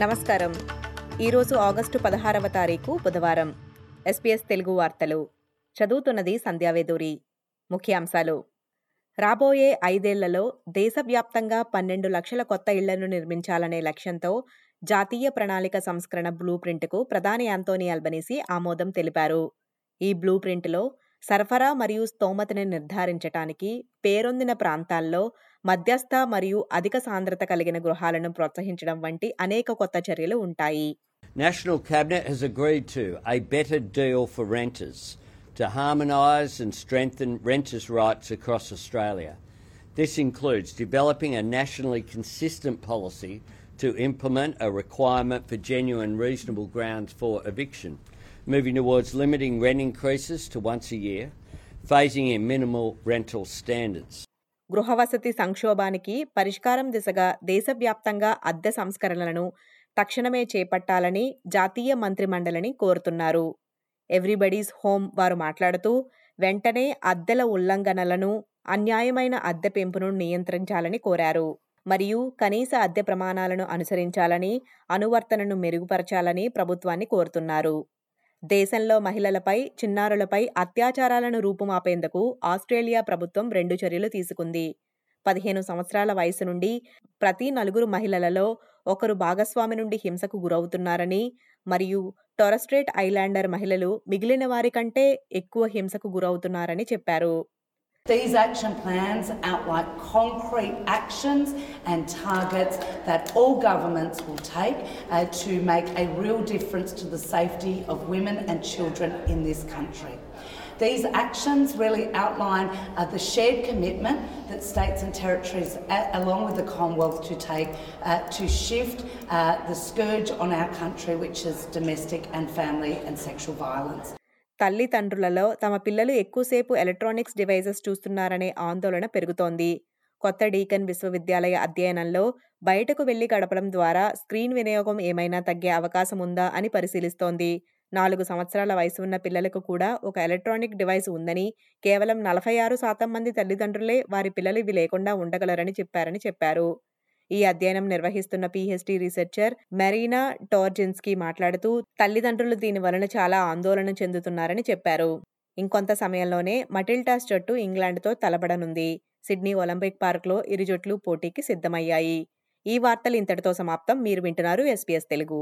నమస్కారం. ఈరోజు ఆగస్టు పదహారవ తారీఖు బుధవారం. ఎస్పీఎస్ తెలుగు వార్తలు. చదువుతున్నది సంధ్యావేదూరి ముఖ్యాంశాలు. రాబోయే ఐదేళ్ళలో దేశవ్యాప్తంగా పన్నెండు లక్షల కొత్త ఇళ్ళను నిర్మించాలనే లక్ష్యంతో జాతీయ ప్రణాళిక సంస్కరణ బ్లూ ప్రింట్కు ప్రధాని యాంతోనీ అల్బనీసీ ఆమోదం తెలిపారు. ఈ బ్లూ ప్రింట్లో సరఫరా మరియు స్తోమతని నిర్ధారించటానికి పేరొందిన ప్రాంతాల్లో మధ్యస్థ మరియు అధిక సాంద్రత కలిగిన గృహాలను ప్రోత్సహించడం వంటి అనేక కొత్త చర్యలు ఉంటాయి National Cabinet has agreed to a better deal for renters to harmonise and strengthen renters' rights across Australia. This includes developing a nationally consistent policy to implement a requirement for genuine reasonable grounds for eviction, moving towards limiting rent increases to once a year, phasing in minimal rental standards. గృహవసతి సంక్షోభానికి పరిష్కారం దిశగా దేశవ్యాప్తంగా అద్దె సంస్కరణలను తక్షణమే చేపట్టాలని జాతీయ మంత్రిమండలిని కోరుతున్నారు. Everybody's home వారు మాట్లాడుతూ వెంటనే అద్దెల ఉల్లంఘనలను అన్యాయమైన అద్దె పెంపును నియంత్రించాలని కోరారు. మరియు కనీస అద్దె ప్రమాణాలను అనుసరించాలని అనువర్తనను మెరుగుపరచాలని ప్రభుత్వాన్ని కోరుతున్నారు. దేశంలో మహిళలపై చిన్నారులపై అత్యాచారాలను రూపుమాపేందుకు ఆస్ట్రేలియా ప్రభుత్వం రెండు చర్యలు తీసుకుంది. పదిహేను సంవత్సరాల వయసు నుండి ప్రతి నలుగురు మహిళలలో ఒకరు భాగస్వామి నుండి హింసకు గురవుతున్నారని మరియు టొరస్ట్రేట్ ఐలాండర్ మహిళలు మిగిలిన వారి కంటే ఎక్కువ హింసకు గురవుతున్నారని చెప్పారు. These action plans outline concrete actions and targets that all governments will take uh, to make a real difference to the safety of women and children in this country. These actions really outline uh, the shared commitment that states and territories, a- along with the Commonwealth, to take uh, to shift uh, the scourge on our country, which is domestic and family and sexual violence. తల్లిదండ్రులలో తమ పిల్లలు ఎక్కువసేపు electronics devices చూస్తున్నారనే ఆందోళన పెరుగుతోంది. కొత్త Deakin విశ్వవిద్యాలయ అధ్యయనంలో బయటకు వెళ్ళి గడపడం ద్వారా స్క్రీన్ వినియోగం ఏమైనా తగ్గే అవకాశం ఉందా అని పరిశీలిస్తోంది. నాలుగు సంవత్సరాల వయసు ఉన్న పిల్లలకు కూడా ఒక ఎలక్ట్రానిక్ డివైస్ ఉందని కేవలం నలభై ఆరు శాతం మంది తల్లిదండ్రులే వారి పిల్లలు ఇవి లేకుండా ఉండగలరని చెప్పారని చెప్పారు. ఈ అధ్యయనం నిర్వహిస్తున్న పీహెచ్డీ రీసెర్చర్ మెరీనా టోర్జిన్స్కీ మాట్లాడుతూ తల్లిదండ్రులు దీని వలన చాలా ఆందోళన చెందుతున్నారని చెప్పారు. ఇంకొంత సమయంలోనే మటిల్టాస్ జట్టు ఇంగ్లాండ్తో తలబడనుంది సిడ్నీ ఒలింపిక్ పార్క్లో ఇరు జట్లు పోటీకి సిద్ధమయ్యాయి. ఈ వార్తలు ఇంతటితో సమాప్తం. మీరు వింటున్నారు ఎస్పీఎస్ తెలుగు.